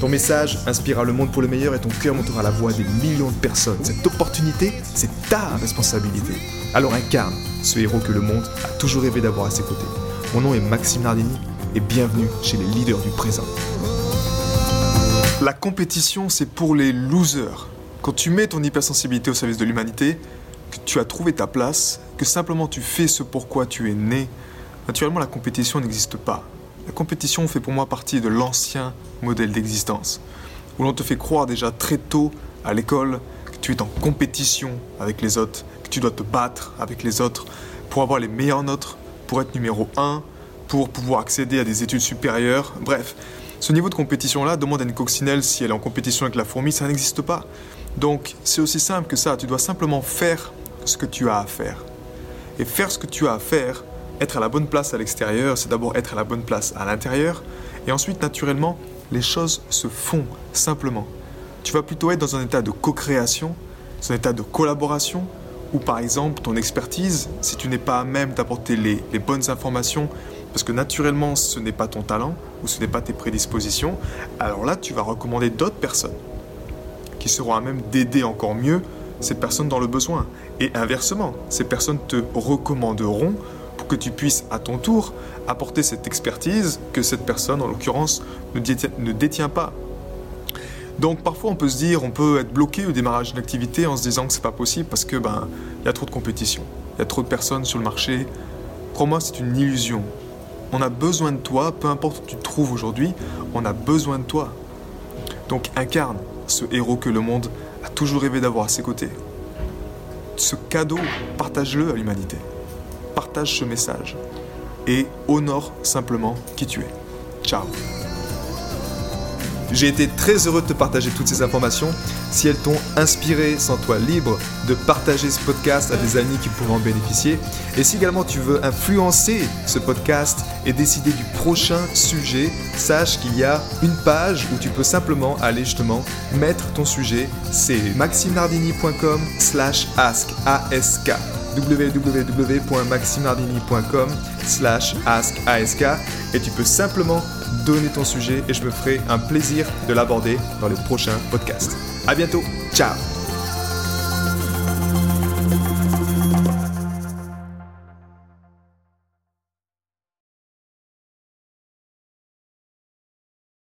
Ton message inspirera le monde pour le meilleur et ton cœur montera la voix des millions de personnes. Cette opportunité, c'est ta responsabilité. Alors incarne ce héros que le monde a toujours rêvé d'avoir à ses côtés. Mon nom est Maxime Nardini et bienvenue chez les leaders du présent. La compétition, c'est pour les losers. Quand tu mets ton hypersensibilité au service de l'humanité, que tu as trouvé ta place, que simplement tu fais ce pourquoi tu es né, naturellement la compétition n'existe pas. La compétition fait pour moi partie de l'ancien modèle d'existence, où l'on te fait croire déjà très tôt à l'école que tu es en compétition avec les autres, que tu dois te battre avec les autres pour avoir les meilleures notes, pour être numéro 1, pour pouvoir accéder à des études supérieures. Bref, ce niveau de compétition-là demande à une coccinelle si elle est en compétition avec la fourmi, ça n'existe pas. Donc c'est aussi simple que ça, tu dois simplement faire ce que tu as à faire. Et faire ce que tu as à faire, être à la bonne place à l'extérieur, c'est d'abord être à la bonne place à l'intérieur. Et ensuite, naturellement, les choses se font simplement. Tu vas plutôt être dans un état de co-création, dans un état de collaboration, ou par exemple ton expertise, si tu n'es pas à même d'apporter les bonnes informations, parce que naturellement ce n'est pas ton talent, ou ce n'est pas tes prédispositions, alors là tu vas recommander d'autres personnes qui seront à même d'aider encore mieux ces personnes dans le besoin. Et inversement, ces personnes te recommanderont que tu puisses à ton tour apporter cette expertise que cette personne, en l'occurrence, ne détient, ne détient pas. Donc parfois on peut se dire, on peut être bloqué au démarrage d'une activité en se disant que c'est pas possible parce que ben il y a trop de compétition, il y a trop de personnes sur le marché. Pour moi, c'est une illusion. On a besoin de toi, peu importe où tu te trouves aujourd'hui, on a besoin de toi. Donc incarne ce héros que le monde a toujours rêvé d'avoir à ses côtés. Ce cadeau, partage-le à l'humanité. Partage ce message et honore simplement qui tu es. Ciao J'ai été très heureux de te partager toutes ces informations. Si elles t'ont inspiré, sens-toi libre de partager ce podcast à des amis qui pourraient en bénéficier. Et si également tu veux influencer ce podcast et décider du prochain sujet, sache qu'il y a une page où tu peux simplement aller justement mettre ton sujet. C'est maximenardini.com slash ask ask www.maximardini.com slash ask et tu peux simplement donner ton sujet et je me ferai un plaisir de l'aborder dans les prochains podcasts. À bientôt, ciao